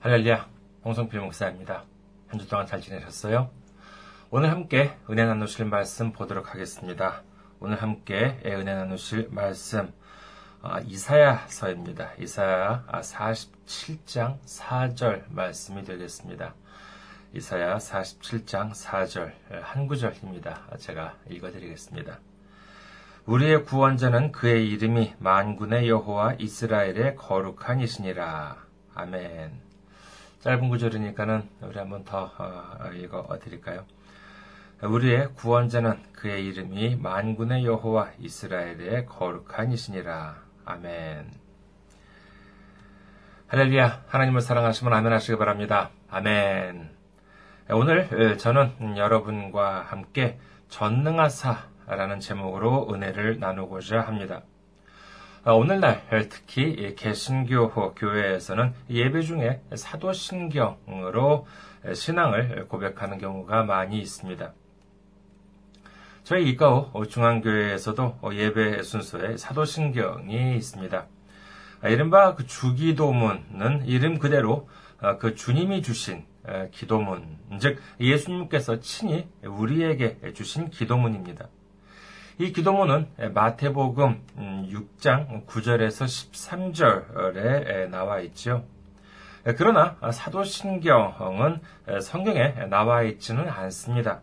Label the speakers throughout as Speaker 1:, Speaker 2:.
Speaker 1: 할렐루야, 홍성필 목사입니다. 한 주 동안 잘 지내셨어요? 오늘 함께 은혜 나누실 말씀 보도록 하겠습니다. 오늘 함께 은혜 나누실 말씀 아, 이사야서입니다. 이사야 47장 4절 말씀이 되겠습니다. 이사야 47장 4절 한 구절입니다. 제가 읽어드리겠습니다. 우리의 구원자는 그의 이름이 만군의 여호와 이스라엘의 거룩한 이시니라. 아멘. 짧은 구절이니까는 우리 한번 더 어, 읽어 드릴까요? 우리의 구원자는 그의 이름이 만군의 여호와 이스라엘의 거룩한 이시니라. 아멘. 할렐루야. 하나님을 사랑하시면 아멘 하시기 바랍니다. 아멘. 오늘 저는 여러분과 함께 전능하사라는 제목으로 은혜를 나누고자 합니다. 아, 오늘날 특히 개신교 교회에서는 예배 중에 사도신경으로 신앙을 고백하는 경우가 많이 있습니다. 저희 이가오 중앙교회에서도 예배 순서에 사도신경이 있습니다. 아, 이른바 그 주기도문은 이름 그대로 아, 그 주님이 주신 기도문, 즉 예수님께서 친히 우리에게 주신 기도문입니다. 이 기도문은 마태복음 6장 9절에서 13절에 나와 있지요. 그러나 사도신경은 성경에 나와 있지는 않습니다.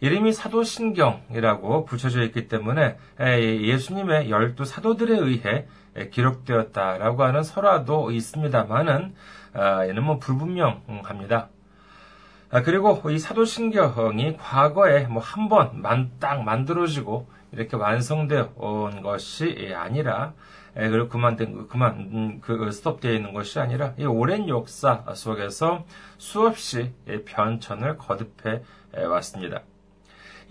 Speaker 1: 이름이 사도신경이라고 붙여져 있기 때문에 예수님의 열두 사도들에 의해 기록되었다라고 하는 설화도 있습니다만은 이는 뭐 불분명합니다. 아, 그리고 이 사도신경이 과거에 뭐 한 번 딱 만들어지고 이렇게 완성되어 온 것이 아니라 그리고 그만된 그만 음, 그 스톱되어 있는 것이 아니라 이 오랜 역사 속에서 수없이 변천을 거듭해 왔습니다.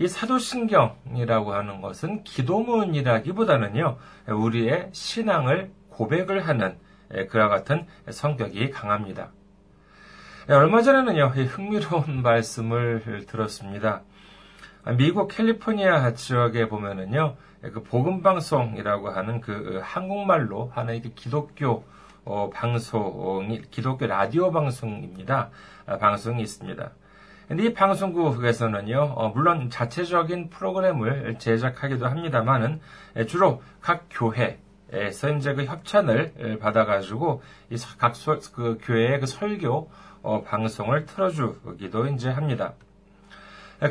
Speaker 1: 이 사도신경이라고 하는 것은 기도문이라기보다는요 우리의 신앙을 고백을 하는 그와 같은 성격이 강합니다. 네, 얼마 전에는요, 흥미로운 말씀을 들었습니다. 미국 캘리포니아 지역에 보면은요, 그 복음방송이라고 하는 그 한국말로 하는 기독교 어, 방송이, 기독교 라디오 방송입니다. 아, 방송이 있습니다. 근데 이 방송국에서는요, 어, 물론 자체적인 프로그램을 제작하기도 합니다만은 주로 각 교회 에서 이제 그 협찬을 받아가지고 이각 그 교회의 그 설교 어, 방송을 틀어주기도 이제 합니다.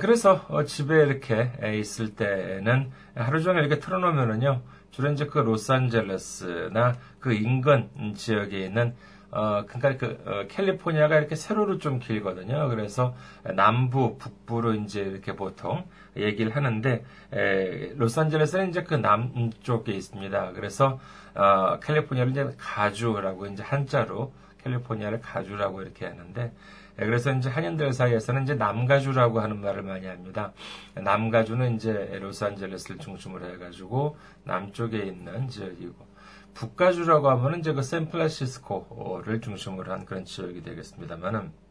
Speaker 1: 그래서 어, 집에 이렇게 있을 때는 하루 종일 이렇게 틀어놓으면은요, 주로 이제 그 로스앤젤레스나 그 인근 지역에 있는 어, 그러니까 그 어, 캘리포니아가 이렇게 세로로 좀 길거든요. 그래서 남부, 북부로 이제 이렇게 보통 얘기를 하는데 에, 로스앤젤레스는 이제 그 남쪽에 있습니다. 그래서 어, 캘리포니아를 이제 가주라고 이제 한자로 캘리포니아를 가주라고 이렇게 하는데 예, 그래서 이제 한인들 사이에서는 이제 남가주라고 하는 말을 많이 합니다. 남가주는 이제 로스앤젤레스를 중심으로 해가지고 남쪽에 있는 지역이고 북가주라고 하면은 이제 그 샌프란시스코를 중심으로 한 그런 지역이 되겠습니다만은 네,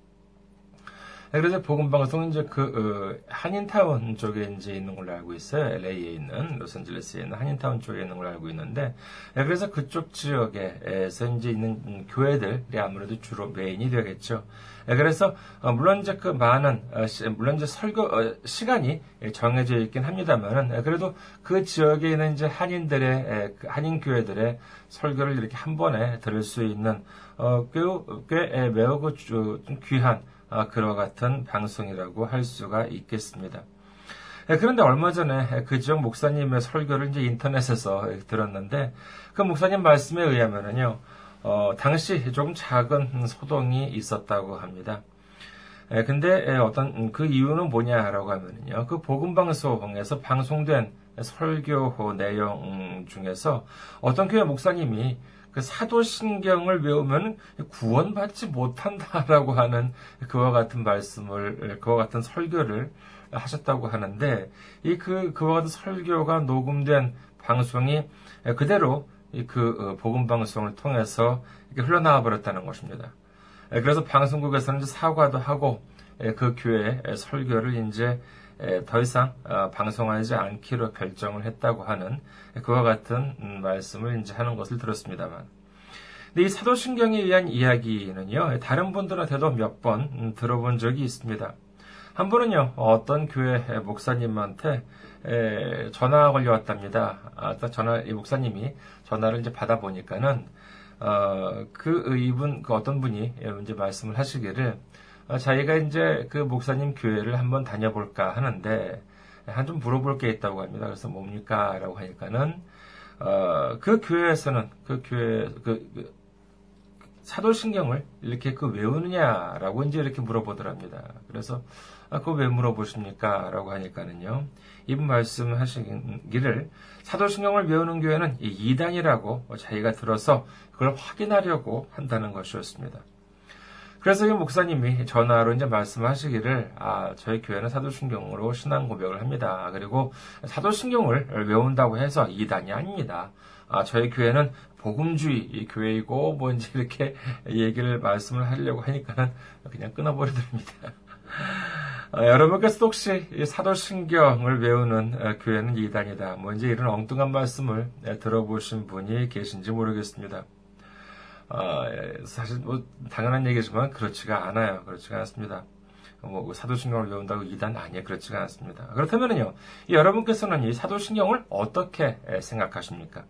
Speaker 1: 그래서 복음방송은 이제 그, 어, 한인타운 쪽에 이제 있는 걸로 알고 있어요. LA에 있는, 로스앤젤레스에 있는 한인타운 쪽에 있는 걸로 알고 있는데, 네, 그래서 그쪽 지역에서 이제 있는 교회들이 아무래도 주로 메인이 되겠죠. 네, 그래서, 어, 물론 이제 그 많은, 어, 물론 이제 설교, 시간이 정해져 있긴 합니다만은, 그래도 그 지역에 있는 이제 한인들의, 그 한인 교회들의 설교를 이렇게 한 번에 들을 수 있는, 어, 꽤, 꽤 매우 그, 좀 귀한, 아, 그와 같은 방송이라고 할 수가 있겠습니다. 예, 그런데 얼마 전에 그 지역 목사님의 설교를 이제 인터넷에서 들었는데 그 목사님 말씀에 의하면은요, 어, 당시 조금 작은 소동이 있었다고 합니다. 예, 근데 예, 어떤 그 이유는 뭐냐라고 하면은요, 그 복음 방송에서 방송된 설교 내용 중에서 어떤 교회 목사님이 그 사도신경을 외우면 구원받지 못한다라고 하는 그와 같은 말씀을, 그와 같은 설교를 하셨다고 하는데, 이 그, 그와 같은 설교가 녹음된 방송이 그대로 그 어, 복음방송을 통해서 흘러나와 버렸다는 것입니다. 그래서 방송국에서는 사과도 하고, 그 교회 설교를 이제 더 이상 어, 방송하지 않기로 결정을 했다고 하는 그와 같은 음, 말씀을 이제 하는 것을 들었습니다만. 이 사도신경에 의한 이야기는요, 다른 분들한테도 몇 번 들어본 적이 있습니다. 한 번은요, 어떤 교회 목사님한테 전화가 걸려왔답니다. 아, 전화, 이 목사님이 전화를 이제 받아보니까는, 어, 그 이분, 그 어떤 분이 이제 말씀을 하시기를, 어, 자기가 이제 그 목사님 교회를 한번 다녀볼까 하는데, 한 좀 물어볼 게 있다고 합니다. 그래서 뭡니까? 라고 하니까는, 어, 그 교회에서는, 그 교회, 그, 그 사도신경을 이렇게 그 외우느냐라고 이제 이렇게 물어보더랍니다. 그래서, 아, 그거 왜 물어보십니까? 라고 하니까는요. 이분 말씀하시기를 사도신경을 외우는 교회는 이단이라고 자기가 들어서 그걸 확인하려고 한다는 것이었습니다. 그래서 이 목사님이 전화로 이제 말씀하시기를 아 저희 교회는 사도신경으로 신앙 고백을 합니다. 그리고 사도신경을 외운다고 해서 이단이 아닙니다. 아 저희 교회는 복음주의 교회이고 뭔지 이렇게 얘기를 말씀을 하려고 하니까는 그냥 끊어버리더랍니다. 아, 여러분께서도 혹시 사도신경을 외우는 어, 교회는 이단이다. 뭔지 이런 엉뚱한 말씀을 네, 들어보신 분이 계신지 모르겠습니다. 어, 사실 뭐 당연한 얘기지만 그렇지가 않아요. 그렇지가 않습니다. 뭐 사도신경을 외운다고 이단 아니에요. 그렇지가 않습니다. 그렇다면요, 여러분께서는 이 사도신경을 어떻게 생각하십니까?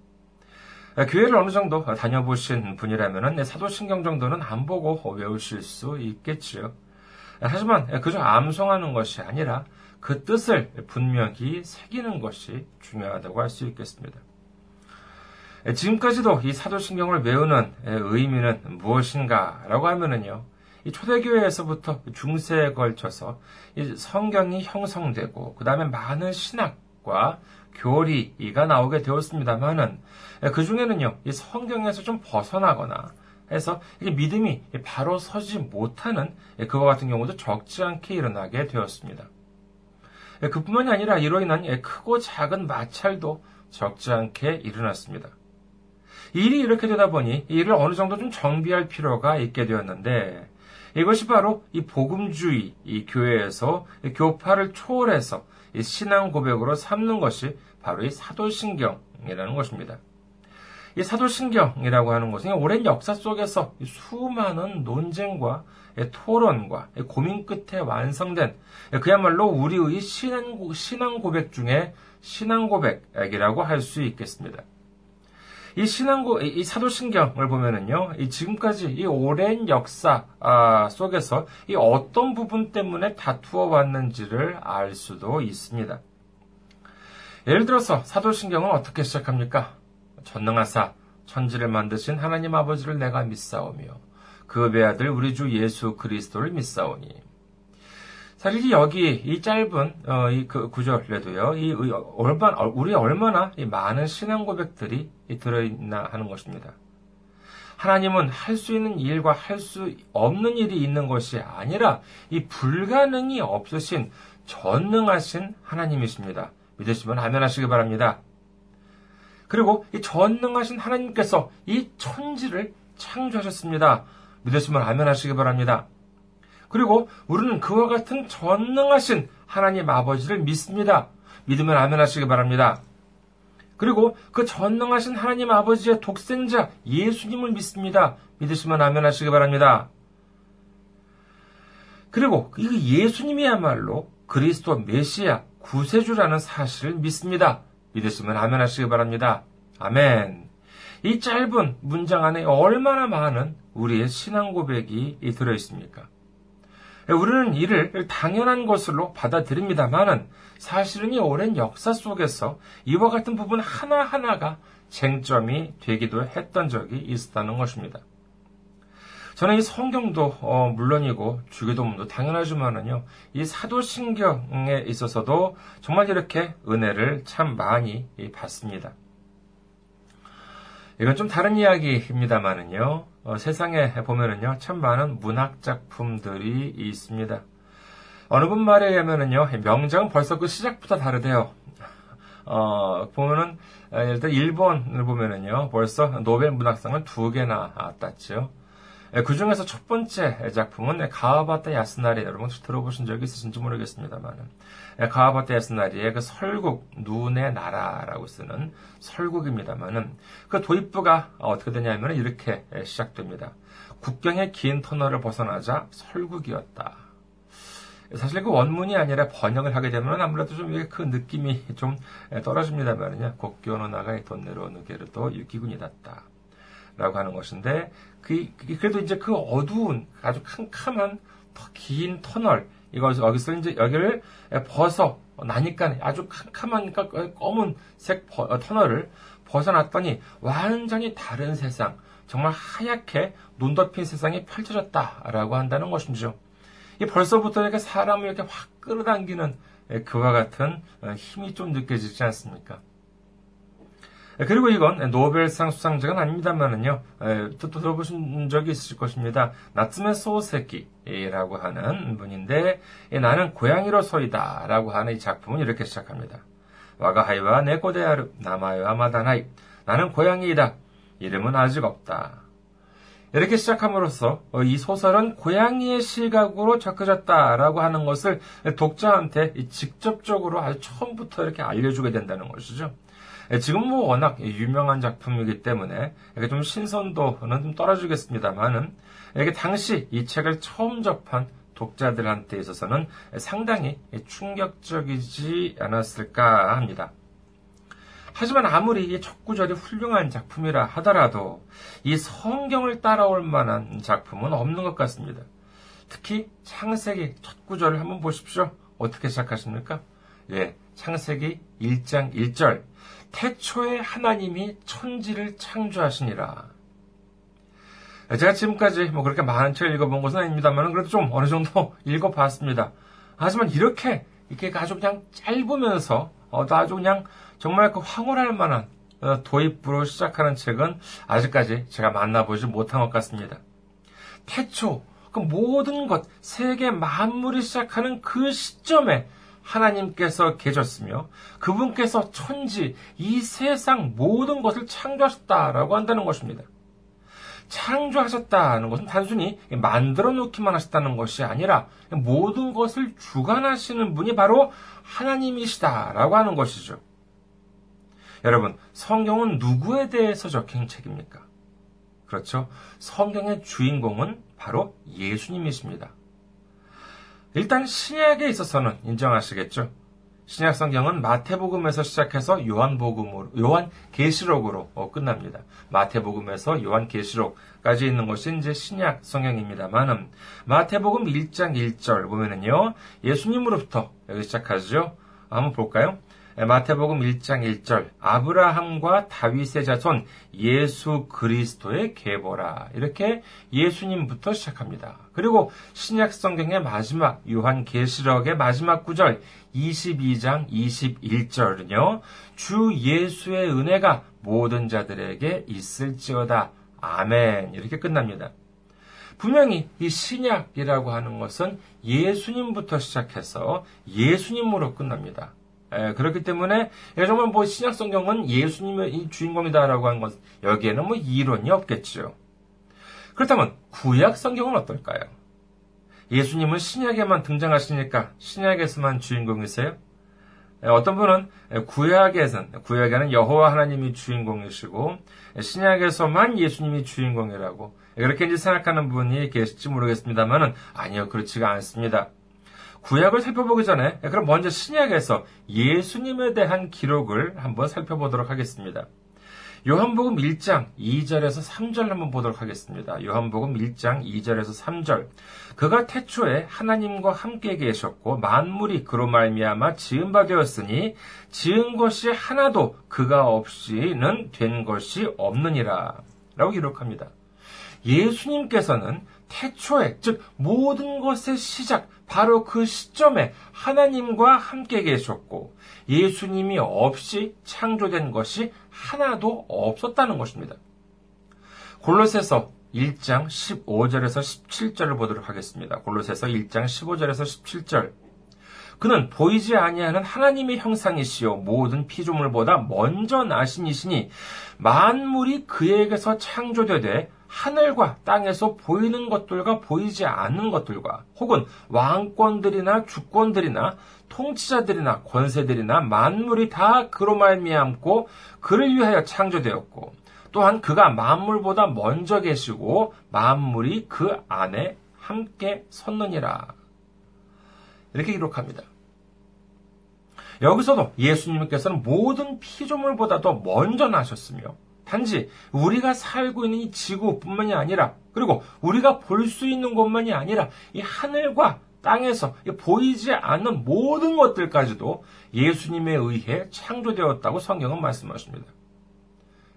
Speaker 1: 교회를 어느 정도 다녀보신 분이라면 사도신경 정도는 안 보고 외우실 수 있겠지요. 하지만 그저 암송하는 것이 아니라 그 뜻을 분명히 새기는 것이 중요하다고 할 수 있겠습니다. 지금까지도 이 사도신경을 외우는 의미는 무엇인가라고 하면은요, 이 초대교회에서부터 중세에 걸쳐서 성경이 형성되고, 그 다음에 많은 신학과 교리가 나오게 되었습니다만은, 그 중에는요, 이 성경에서 좀 벗어나거나, 해서 믿음이 바로 서지 못하는 그와 같은 경우도 적지 않게 일어나게 되었습니다. 그뿐만이 아니라 이로 인한 크고 작은 마찰도 적지 않게 일어났습니다. 일이 이렇게 되다 보니 이를 어느 정도 좀 정비할 필요가 있게 되었는데 이것이 바로 이 복음주의 이 교회에서 교파를 초월해서 신앙 고백으로 삼는 것이 바로 이 사도신경이라는 것입니다. 이 사도신경이라고 하는 것은 오랜 역사 속에서 수많은 논쟁과 토론과 고민 끝에 완성된 그야말로 우리의 신앙 고백 중에 신앙 고백이라고 할 수 있겠습니다. 이 신앙고, 이 사도신경을 보면은요, 이 지금까지 이 오랜 역사 아, 속에서 이 어떤 부분 때문에 다투어 왔는지를 알 수도 있습니다. 예를 들어서 사도신경은 어떻게 시작합니까? 전능하사 천지를 만드신 하나님 아버지를 내가 믿사오며 그 배아들 우리 주 예수 그리스도를 믿사오니 사실 여기 이 짧은 어, 이그 구절에도요, 이 얼마나 우리 얼마나 많은 신앙 고백들이 들어있나 하는 것입니다. 하나님은 할 수 있는 일과 할 수 없는 일이 있는 것이 아니라 이 불가능이 없으신 전능하신 하나님이십니다. 믿으시면 아멘하시기 바랍니다. 그리고 이 전능하신 하나님께서 이 천지를 창조하셨습니다. 믿으시면 아멘 하시기 바랍니다. 그리고 우리는 그와 같은 전능하신 하나님 아버지를 믿습니다. 믿으면 아멘 하시기 바랍니다. 그리고 그 전능하신 하나님 아버지의 독생자 예수님을 믿습니다. 믿으시면 아멘 하시기 바랍니다. 그리고 이 예수님이야말로 그리스도 메시아 구세주라는 사실을 믿습니다. 믿으시면 아멘 하시기 바랍니다. 아멘. 이 짧은 문장 안에 얼마나 많은 우리의 신앙 고백이 들어 있습니까? 우리는 이를 당연한 것으로 받아들입니다만은 사실은 이 오랜 역사 속에서 이와 같은 부분 하나하나가 쟁점이 되기도 했던 적이 있었다는 것입니다. 저는 이 성경도 어, 물론이고 주기도문도 당연하지만은요 이 사도신경에 있어서도 정말 이렇게 은혜를 참 많이 받습니다. 이건 좀 다른 이야기입니다만은요 어, 세상에 보면은요 참 많은 문학 작품들이 있습니다. 어느 분 말에 의하면은요 명작은 벌써 그 시작부터 다르대요. 어, 보면은 일단 일본을 보면은요 벌써 노벨 문학상을 두 개나 땄죠. 그 중에서 첫 번째 작품은 가와바타 야스나리 여러분 들어보신 적이 있으신지 모르겠습니다만 가와바타 야스나리의 그 설국 눈의 나라라고 쓰는 설국입니다만은 그 도입부가 어떻게 되냐면 이렇게 시작됩니다. 국경의 긴 터널을 벗어나자 설국이었다. 사실 그 원문이 아니라 번역을 하게 되면 아무래도 좀그 느낌이 좀 떨어집니다만요. 곡교노 나가의 돈내로 누게르도 유기군이 닿다. 라고 하는 것인데, 그, 그래도 이제 그 어두운, 아주 캄캄한, 긴 터널, 이거, 여기서 이제 여기를 벗어 나니까 아주 캄캄한, 검은 색 어, 터널을 벗어났더니 완전히 다른 세상, 정말 하얗게 눈 덮인 세상이 펼쳐졌다라고 한다는 것이죠. 벌써부터 이렇게 사람을 이렇게 확 끌어당기는 그와 같은 어, 힘이 좀 느껴지지 않습니까? 그리고 이건 노벨상 수상자가 아닙니다만은요, 또 들어보신 적이 있으실 것입니다. 나츠메 소세키라고 하는 분인데, 나는 고양이로서이다 라고 하는 이 작품은 이렇게 시작합니다. 와가하이와 네코데아르, 나마이와 마다나이. 나는 고양이이다. 이름은 아직 없다. 이렇게 시작함으로써 이 소설은 고양이의 시각으로 적혀졌다라고 하는 것을 독자한테 직접적으로 아주 처음부터 이렇게 알려주게 된다는 것이죠. 지금 뭐 워낙 유명한 작품이기 때문에 이게 좀 신선도는 좀 떨어지겠습니다만은 이게 당시 이 책을 처음 접한 독자들한테 있어서는 상당히 충격적이지 않았을까 합니다. 하지만 아무리 이첫 구절이 훌륭한 작품이라 하더라도 이 성경을 따라올 만한 작품은 없는 것 같습니다. 특히 창세기 첫 구절을 한번 보십시오. 어떻게 시작하십니까? 예, 창세기 1장 1절. 태초에 하나님이 천지를 창조하시니라. 제가 지금까지 뭐 그렇게 많은 책을 읽어본 것은 아닙니다만 그래도 좀 어느 정도 읽어봤습니다. 하지만 이렇게 이렇게 아주 그냥 짧으면서 어, 아주 그냥 정말 그 황홀할 만한 어, 도입부로 시작하는 책은 아직까지 제가 만나보지 못한 것 같습니다. 태초, 그 모든 것, 세계 만물이 시작하는 그 시점에 하나님께서 계셨으며 그분께서 천지, 이 세상 모든 것을 창조하셨다라고 한다는 것입니다. 창조하셨다는 것은 단순히 만들어 놓기만 하셨다는 것이 아니라 모든 것을 주관하시는 분이 바로 하나님이시다라고 하는 것이죠. 여러분, 성경은 누구에 대해서 적힌 책입니까? 그렇죠. 성경의 주인공은 바로 예수님이십니다. 일단 신약에 있어서는 인정하시겠죠. 신약 성경은 마태복음에서 시작해서 요한복음으로 요한 계시록으로 어, 끝납니다. 마태복음에서 요한 계시록까지 있는 것이 이제 신약 성경입니다만은 마태복음 1장 1절 보면은요. 예수님으로부터 여기 시작하죠. 한번 볼까요? 마태복음 1장 1절 아브라함과 다윗의 자손 예수 그리스도의 계보라 이렇게 예수님부터 시작합니다. 그리고 신약 성경의 마지막 요한 계시록의 마지막 구절 22장 21절은요. 주 예수의 은혜가 모든 자들에게 있을지어다. 아멘. 이렇게 끝납니다. 분명히 이 신약이라고 하는 것은 예수님부터 시작해서 예수님으로 끝납니다. 에, 그렇기 때문에 정말 뭐 신약 성경은 예수님의 주인공이다라고 하는 것 여기에는 뭐 이론이 없겠죠. 그렇다면 구약 성경은 어떨까요? 예수님은 신약에만 등장하시니까 신약에서만 주인공이세요? 어떤 분은 구약에서는 구약에는 여호와 하나님이 주인공이시고 신약에서만 예수님이 주인공이라고 그렇게 이제 생각하는 분이 계실지 모르겠습니다만은 아니요 그렇지가 않습니다. 구약을 살펴보기 전에 그럼 먼저 신약에서 예수님에 대한 기록을 한번 살펴보도록 하겠습니다. 요한복음 1장 2절에서 3절 한번 보도록 하겠습니다. 요한복음 1장 2절에서 3절. 그가 태초에 하나님과 함께 계셨고 만물이 그로 말미암아 지은 바 되었으니 지은 것이 하나도 그가 없이는 된 것이 없느니라. 라고 기록합니다. 예수님께서는 태초에, 즉, 모든 것의 시작, 바로 그 시점에 하나님과 함께 계셨고, 예수님이 없이 창조된 것이 하나도 없었다는 것입니다. 골로새서 1장 15절에서 17절을 보도록 하겠습니다. 골로새서 1장 15절에서 17절. 그는 보이지 아니하는 하나님의 형상이시요 모든 피조물보다 먼저 나신이시니 만물이 그에게서 창조되되 하늘과 땅에서 보이는 것들과 보이지 않는 것들과 혹은 왕권들이나 주권들이나 통치자들이나 권세들이나 만물이 다 그로 말미암고 그를 위하여 창조되었고 또한 그가 만물보다 먼저 계시고 만물이 그 안에 함께 섰느니라. 이렇게 기록합니다. 여기서도 예수님께서는 모든 피조물보다도 먼저 나셨으며 단지 우리가 살고 있는 이 지구뿐만이 아니라 그리고 우리가 볼 수 있는 곳만이 아니라 이 하늘과 땅에서 보이지 않는 모든 것들까지도 예수님에 의해 창조되었다고 성경은 말씀하십니다.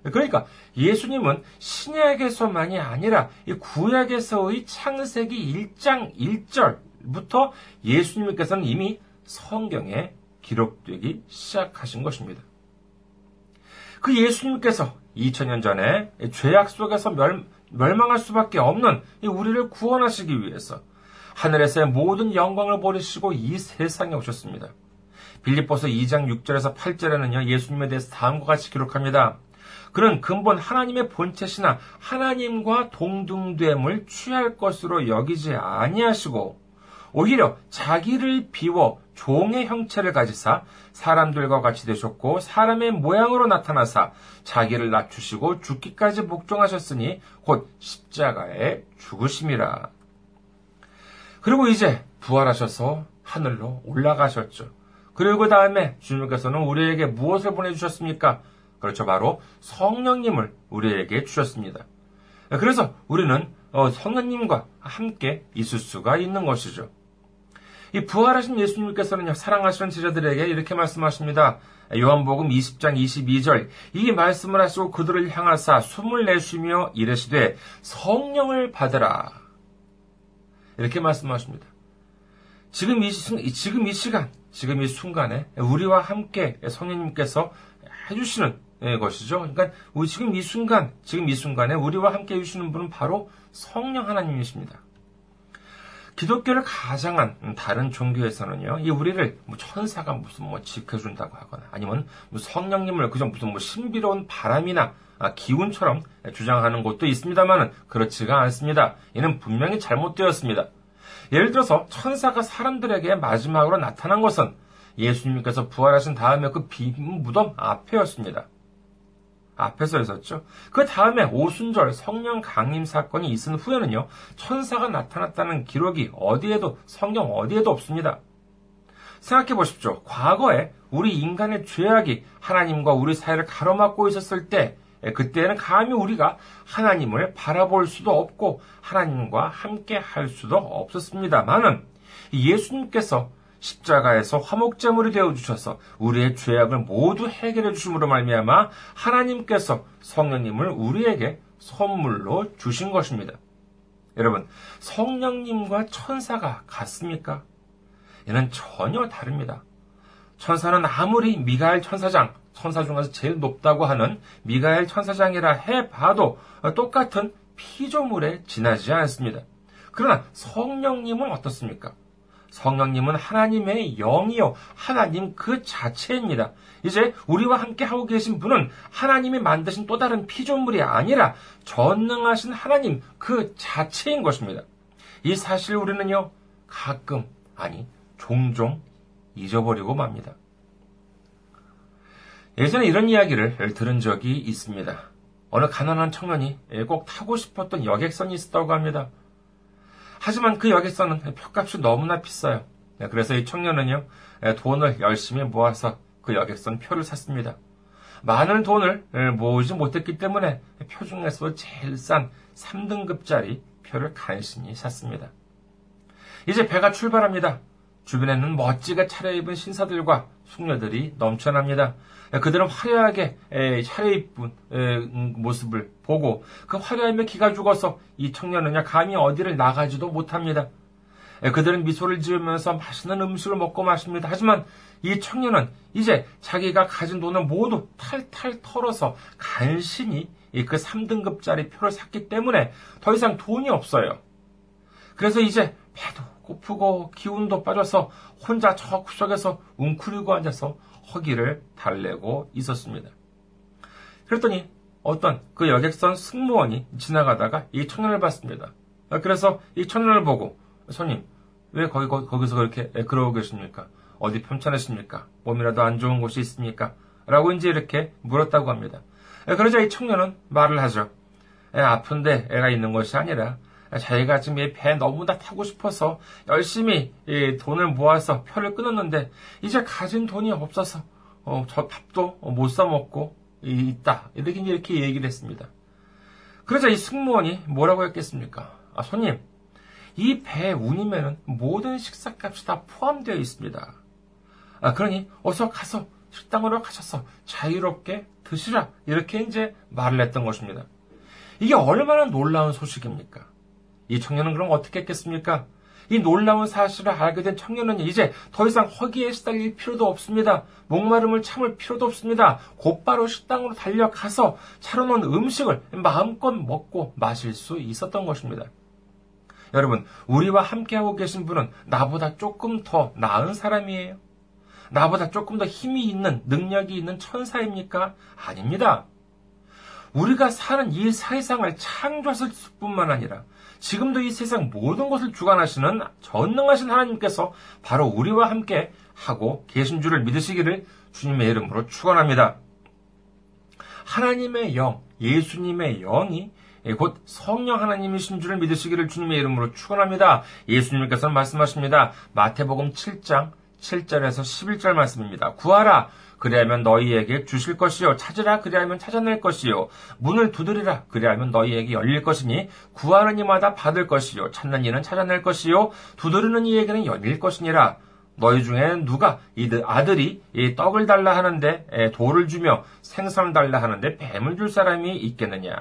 Speaker 1: 그러니까 예수님은 신약에서만이 아니라 이 구약에서의 창세기 1장 1절 부터 예수님께서는 이미 성경에 기록되기 시작하신 것입니다. 그 예수님께서 2000년 전에 죄악 속에서 멸, 멸망할 수밖에 없는 우리를 구원하시기 위해서 하늘에서의 모든 영광을 버리시고 이 세상에 오셨습니다. 빌립보서 2장 6절에서 8절에는요, 예수님에 대해서 다음과 같이 기록합니다. 그는 근본 하나님의 본체시나 하나님과 동등됨을 취할 것으로 여기지 아니하시고 오히려 자기를 비워 종의 형체를 가지사 사람들과 같이 되셨고 사람의 모양으로 나타나사 자기를 낮추시고 죽기까지 복종하셨으니 곧 십자가에 죽으심이라. 그리고 이제 부활하셔서 하늘로 올라가셨죠. 그리고 그 다음에 주님께서는 우리에게 무엇을 보내주셨습니까? 그렇죠. 바로 성령님을 우리에게 주셨습니다. 그래서 우리는 어, 성령님과 함께 있을 수가 있는 것이죠. 이 부활하신 예수님께서는 사랑하시는 제자들에게 이렇게 말씀하십니다. 요한복음 20장 22절 이 말씀을 하시고 그들을 향하사 숨을 내쉬며 이르시되 성령을 받으라. 이렇게 말씀하십니다. 지금 이, 지금 이 시간, 지금 이 순간에 우리와 함께 성령님께서 해주시는 것이죠. 그러니까 지금 이 순간, 지금 이 순간에 우리와 함께 해주시는 분은 바로 성령 하나님이십니다. 기독교를 가장한 다른 종교에서는요, 이 우리를 뭐 천사가 무슨 뭐 지켜준다고 하거나 아니면 뭐 성령님을 그저 무슨 뭐 신비로운 바람이나 아, 기운처럼 주장하는 곳도 있습니다만은 그렇지가 않습니다. 이는 분명히 잘못되었습니다. 예를 들어서 천사가 사람들에게 마지막으로 나타난 것은 예수님께서 부활하신 다음에 그 빈 무덤 앞에였습니다. 앞에서 있었죠. 그 다음에 오순절 성령 강림 사건이 있은 후에는요, 천사가 나타났다는 기록이 어디에도, 성경 어디에도 없습니다. 생각해 보십시오. 과거에 우리 인간의 죄악이 하나님과 우리 사이를 가로막고 있었을 때, 그때는 감히 우리가 하나님을 바라볼 수도 없고, 하나님과 함께 할 수도 없었습니다만은, 예수님께서 십자가에서 화목제물이 되어 주셔서 우리의 죄악을 모두 해결해 주심으로 말미암아 하나님께서 성령님을 우리에게 선물로 주신 것입니다. 여러분, 성령님과 천사가 같습니까? 이는 전혀 다릅니다. 천사는 아무리 미가엘 천사장, 천사 중에서 제일 높다고 하는 미가엘 천사장이라 해봐도 똑같은 피조물에 지나지 않습니다. 그러나 성령님은 어떻습니까? 성령님은 하나님의 영이요. 하나님 그 자체입니다. 이제 우리와 함께 하고 계신 분은 하나님이 만드신 또 다른 피조물이 아니라 전능하신 하나님 그 자체인 것입니다. 이 사실 우리는요, 가끔, 아니, 종종 잊어버리고 맙니다. 예전에 이런 이야기를 들은 적이 있습니다. 어느 가난한 청년이 꼭 타고 싶었던 여객선이 있었다고 합니다. 하지만 그 여객선은 표값이 너무나 비싸요. 네, 그래서 이 청년은요, 예, 돈을 열심히 모아서 그 여객선 표를 샀습니다. 많은 돈을 예, 모으지 못했기 때문에 표 중에서 제일 싼 3등급짜리 표를 간신히 샀습니다. 이제 배가 출발합니다. 주변에는 멋지게 차려입은 신사들과 숙녀들이 넘쳐납니다. 그들은 화려하게 차려입은 음, 모습을 보고 그 화려함에 기가 죽어서 이 청년은요 감히 어디를 나가지도 못합니다. 그들은 미소를 지으면서 맛있는 음식을 먹고 마십니다. 하지만 이 청년은 이제 자기가 가진 돈을 모두 탈탈 털어서 간신히 그 3등급짜리 표를 샀기 때문에 더 이상 돈이 없어요. 그래서 이제 배도 고프고 기운도 빠져서 혼자 저 구석에서 웅크리고 앉아서 허기를 달래고 있었습니다. 그랬더니 어떤 그 여객선 승무원이 지나가다가 이 청년을 봤습니다. 그래서 이 청년을 보고 손님 왜 거기, 거기서 그렇게 그러고 계십니까? 어디 편찮으십니까? 몸이라도 안 좋은 곳이 있습니까? 라고 이제 이렇게 물었다고 합니다. 그러자 이 청년은 말을 하죠. 아픈데 애가 있는 것이 아니라 자기가 지금 이 배 너무나 타고 싶어서 열심히 돈을 모아서 표를 끊었는데 이제 가진 돈이 없어서 어, 저 밥도 못 사 먹고 있다 이렇게 이렇게 얘기를 했습니다. 그러자 이 승무원이 뭐라고 했겠습니까? 아, 손님, 이 배 운임에는 모든 식사값이 다 포함되어 있습니다. 아, 그러니 어서 가서 식당으로 가셔서 자유롭게 드시라 이렇게 이제 말을 했던 것입니다. 이게 얼마나 놀라운 소식입니까? 이 청년은 그럼 어떻게 했겠습니까? 이 놀라운 사실을 알게 된 청년은 이제 더 이상 허기에 시달릴 필요도 없습니다. 목마름을 참을 필요도 없습니다. 곧바로 식당으로 달려가서 차려놓은 음식을 마음껏 먹고 마실 수 있었던 것입니다. 여러분, 우리와 함께하고 계신 분은 나보다 조금 더 나은 사람이에요? 나보다 조금 더 힘이 있는, 능력이 있는 천사입니까? 아닙니다. 우리가 사는 이 세상을 창조하실 뿐만 아니라 지금도 이 세상 모든 것을 주관하시는 전능하신 하나님께서 바로 우리와 함께 하고 계신 줄을 믿으시기를 주님의 이름으로 축원합니다. 하나님의 영, 예수님의 영이 곧 성령 하나님이신 줄을 믿으시기를 주님의 이름으로 축원합니다. 예수님께서는 말씀하십니다. 마태복음 7장 7절에서 11절 말씀입니다. 구하라 그리하면 너희에게 주실 것이요. 찾으라. 그리하면 찾아낼 것이요. 문을 두드리라. 그리하면 너희에게 열릴 것이니 구하는 이마다 받을 것이요. 찾는 이는 찾아낼 것이요. 두드리는 이에게는 열릴 것이니라 너희 중에 누가 이 아들이 이 떡을 달라 하는데 돌을 주며 생선 달라 하는데 뱀을 줄 사람이 있겠느냐?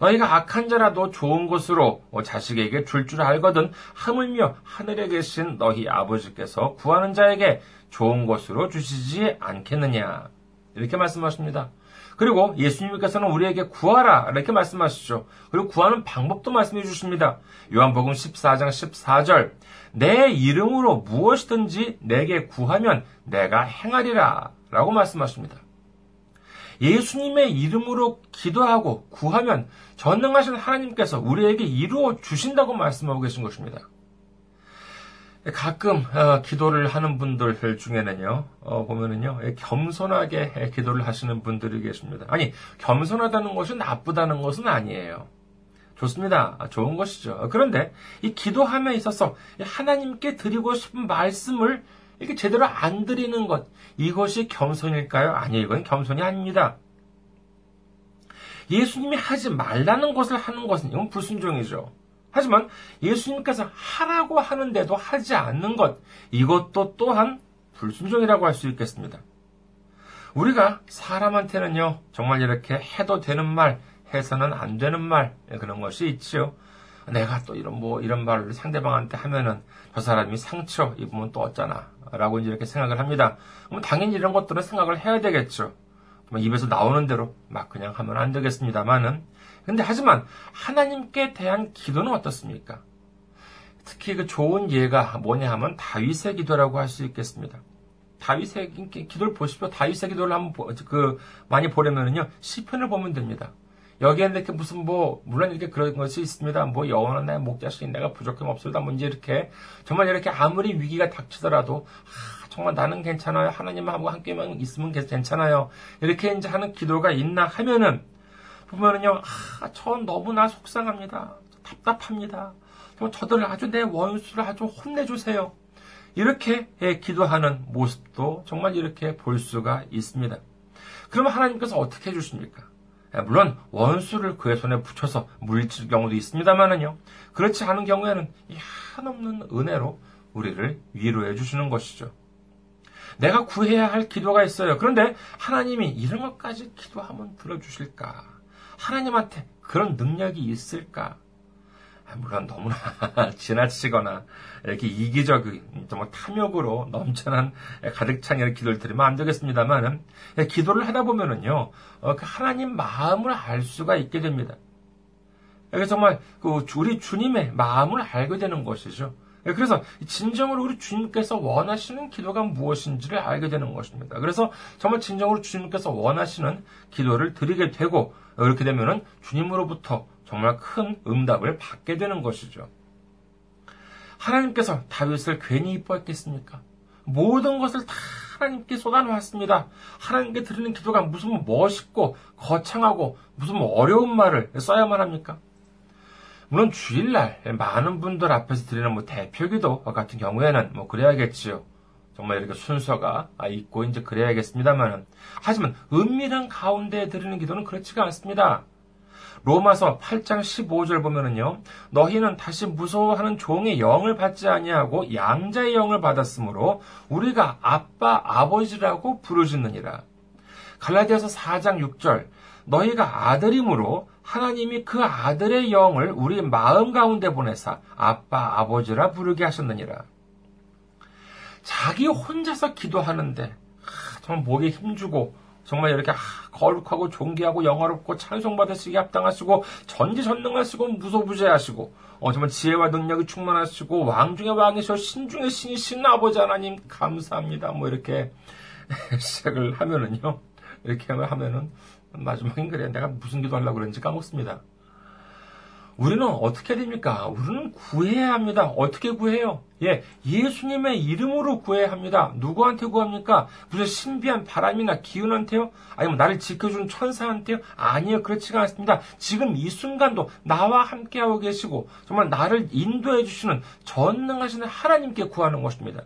Speaker 1: 너희가 악한 자라도 좋은 것으로 뭐 자식에게 줄줄 알거든 하물며 하늘에 계신 너희 아버지께서 구하는 자에게 좋은 것으로 주시지 않겠느냐. 이렇게 말씀하십니다. 그리고 예수님께서는 우리에게 구하라 이렇게 말씀하시죠. 그리고 구하는 방법도 말씀해 주십니다. 요한복음 14장 14절 내 이름으로 무엇이든지 내게 구하면 내가 행하리라 라고 말씀하십니다. 예수님의 이름으로 기도하고 구하면 전능하신 하나님께서 우리에게 이루어 주신다고 말씀하고 계신 것입니다. 가끔 어, 기도를 하는 분들 중에는요 어, 보면은요 겸손하게 기도를 하시는 분들이 계십니다. 아니 겸손하다는 것이 나쁘다는 것은 아니에요. 좋습니다. 아, 좋은 것이죠. 그런데 이 기도함에 있어서 하나님께 드리고 싶은 말씀을 이렇게 제대로 안 드리는 것 이것이 겸손일까요? 아니 이건 겸손이 아닙니다. 예수님이 하지 말라는 것을 하는 것은 이건 불순종이죠. 하지만 예수님께서 하라고 하는데도 하지 않는 것, 이것도 또한 불순종이라고 할 수 있겠습니다. 우리가 사람한테는요, 정말 이렇게 해도 되는 말, 해서는 안 되는 말, 그런 것이 있지요. 내가 또 이런 뭐, 이런 말을 상대방한테 하면은 저 사람이 상처 입으면 또 어쩌나, 라고 이제 이렇게 생각을 합니다. 그럼 당연히 이런 것들은 생각을 해야 되겠죠. 입에서 나오는 대로 막 그냥 하면 안 되겠습니다만은 근데 하지만 하나님께 대한 기도는 어떻습니까? 특히 그 좋은 예가 뭐냐 하면 다윗의 기도라고 할 수 있겠습니다. 다윗의 기도를 보십시오. 다윗의 기도를 한번 그 많이 보려면은요 시편을 보면 됩니다. 여기에는 이렇게 무슨 뭐 물론 이렇게 그런 것이 있습니다. 뭐 영원한 나의 목자신 내가 부족함 없습니다. 뭔지 이렇게 정말 이렇게 아무리 위기가 닥치더라도 아, 정말 나는 괜찮아요. 하나님하고 함께만 있으면 괜찮아요. 이렇게 이제 하는 기도가 있나 하면은 보면은요, 아, 전 너무나 속상합니다. 답답합니다. 저들 아주 내 원수를 아주 혼내주세요. 이렇게 기도하는 모습도 정말 이렇게 볼 수가 있습니다. 그러면 하나님께서 어떻게 해주십니까? 예, 물론 원수를 그의 손에 붙여서 물리칠 경우도 있습니다만은요. 그렇지 않은 경우에는 이 한없는 은혜로 우리를 위로해 주시는 것이죠. 내가 구해야 할 기도가 있어요. 그런데 하나님이 이런 것까지 기도하면 들어주실까? 하나님한테 그런 능력이 있을까? 아, 물론 너무나 지나치거나 이렇게 이기적인 정말 탐욕으로 넘쳐난 가득 찬 이런 기도를 드리면 안 되겠습니다만은 기도를 하다 보면은요 어, 그 하나님 마음을 알 수가 있게 됩니다. 그래서 정말 그 우리 주님의 마음을 알게 되는 것이죠. 예, 그래서 진정으로 우리 주님께서 원하시는 기도가 무엇인지를 알게 되는 것입니다. 그래서 정말 진정으로 주님께서 원하시는 기도를 드리게 되고 이렇게 되면은 주님으로부터 정말 큰 응답을 받게 되는 것이죠. 하나님께서 다윗을 괜히 이뻐했겠습니까? 모든 것을 다 하나님께 쏟아놓았습니다. 하나님께 드리는 기도가 무슨 멋있고 거창하고 무슨 어려운 말을 써야만 합니까? 물론 주일날 많은 분들 앞에서 드리는 뭐 대표기도 같은 경우에는 뭐 그래야겠지요. 정말 이렇게 순서가 있고 이제 그래야겠습니다만은 하지만 은밀한 가운데 드리는 기도는 그렇지가 않습니다. 로마서 8장 15절 보면은요. 너희는 다시 무서워하는 종의 영을 받지 아니하고 양자의 영을 받았으므로 우리가 아빠 아버지라고 부르짖느니라. 갈라디아서 4장 6절 너희가 아들이므로 하나님이 그 아들의 영을 우리 마음 가운데 보내사 아빠, 아버지라 부르게 하셨느니라. 자기 혼자서 기도하는데 정말 목에 힘주고 정말 이렇게 거룩하고 존귀하고 영화롭고 찬송받으시기 합당하시고 전지전능하시고 무소부재하시고 어, 정말 지혜와 능력이 충만하시고 왕중의 왕이셔 신중의 신이신 아버지 하나님 감사합니다. 뭐 이렇게 시작을 하면은요. 이렇게 하면은 마지막엔 그래. 내가 무슨 기도하려고 그런지 까먹습니다. 우리는 어떻게 됩니까? 우리는 구해야 합니다. 어떻게 구해요? 예, 예수님의 이름으로 구해야 합니다. 누구한테 구합니까? 무슨 신비한 바람이나 기운한테요? 아니면 나를 지켜주는 천사한테요? 아니요, 그렇지가 않습니다. 지금 이 순간도 나와 함께하고 계시고, 정말 나를 인도해 주시는 전능하신 하나님께 구하는 것입니다.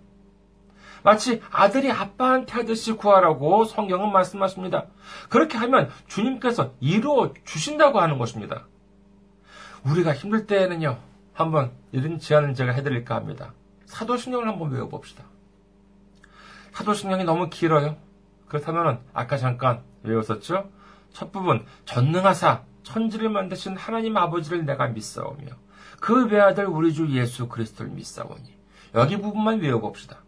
Speaker 1: 마치 아들이 아빠한테 하듯이 구하라고 성경은 말씀하십니다. 그렇게 하면 주님께서 이루어 주신다고 하는 것입니다. 우리가 힘들 때에는요, 한번 이런 제안을 제가 해드릴까 합니다. 사도신경을 한번 외워봅시다. 사도신경이 너무 길어요. 그렇다면 아까 잠깐 외웠었죠? 첫 부분 전능하사 천지를 만드신 하나님 아버지를 내가 믿사오며 그 외아들 우리 주 예수 그리스도를 믿사오니 여기 부분만 외워봅시다.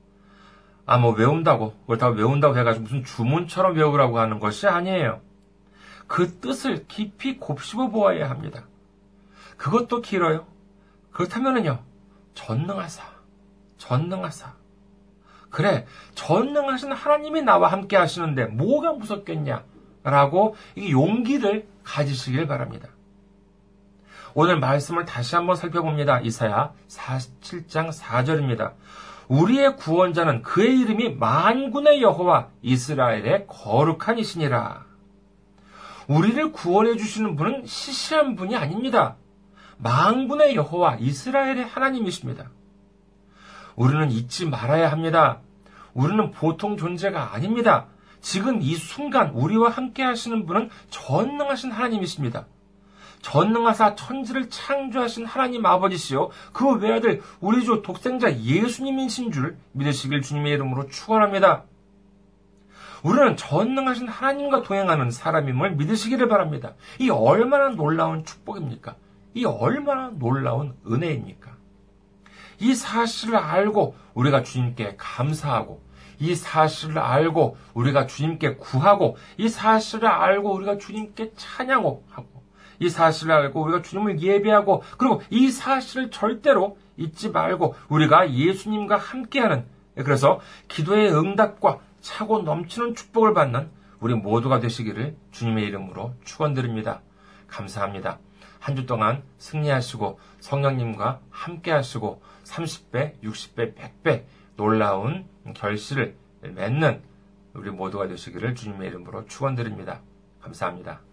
Speaker 1: 아, 뭐 외운다고, 그렇다고 외운다고 해가지고 무슨 주문처럼 외우라고 하는 것이 아니에요. 그 뜻을 깊이 곱씹어 보아야 합니다. 그것도 길어요. 그렇다면은요, 전능하사, 전능하사. 그래, 전능하신 하나님이 나와 함께 하시는데 뭐가 무섭겠냐? 라고 이 용기를 가지시길 바랍니다. 오늘 말씀을 다시 한번 살펴봅니다. 이사야 47장 4절입니다. 우리의 구원자는 그의 이름이 만군의 여호와 이스라엘의 거룩한 이시니라. 우리를 구원해 주시는 분은 시시한 분이 아닙니다. 만군의 여호와 이스라엘의 하나님이십니다. 우리는 잊지 말아야 합니다. 우리는 보통 존재가 아닙니다. 지금 이 순간 우리와 함께 하시는 분은 전능하신 하나님이십니다. 전능하사 천지를 창조하신 하나님 아버지시요 그 외아들 우리 주 독생자 예수님이신 줄 믿으시길 주님의 이름으로 축원합니다. 우리는 전능하신 하나님과 동행하는 사람임을 믿으시기를 바랍니다. 이 얼마나 놀라운 축복입니까? 이 얼마나 놀라운 은혜입니까? 이 사실을 알고 우리가 주님께 감사하고 이 사실을 알고 우리가 주님께 구하고 이 사실을 알고 우리가 주님께 찬양하고 이 사실을 알고 우리가 주님을 예배하고 그리고 이 사실을 절대로 잊지 말고 우리가 예수님과 함께하는 그래서 기도의 응답과 차고 넘치는 축복을 받는 우리 모두가 되시기를 주님의 이름으로 축원드립니다. 감사합니다. 한 주 동안 승리하시고 성령님과 함께하시고 30배, 60배, 100배 놀라운 결실을 맺는 우리 모두가 되시기를 주님의 이름으로 축원드립니다. 감사합니다.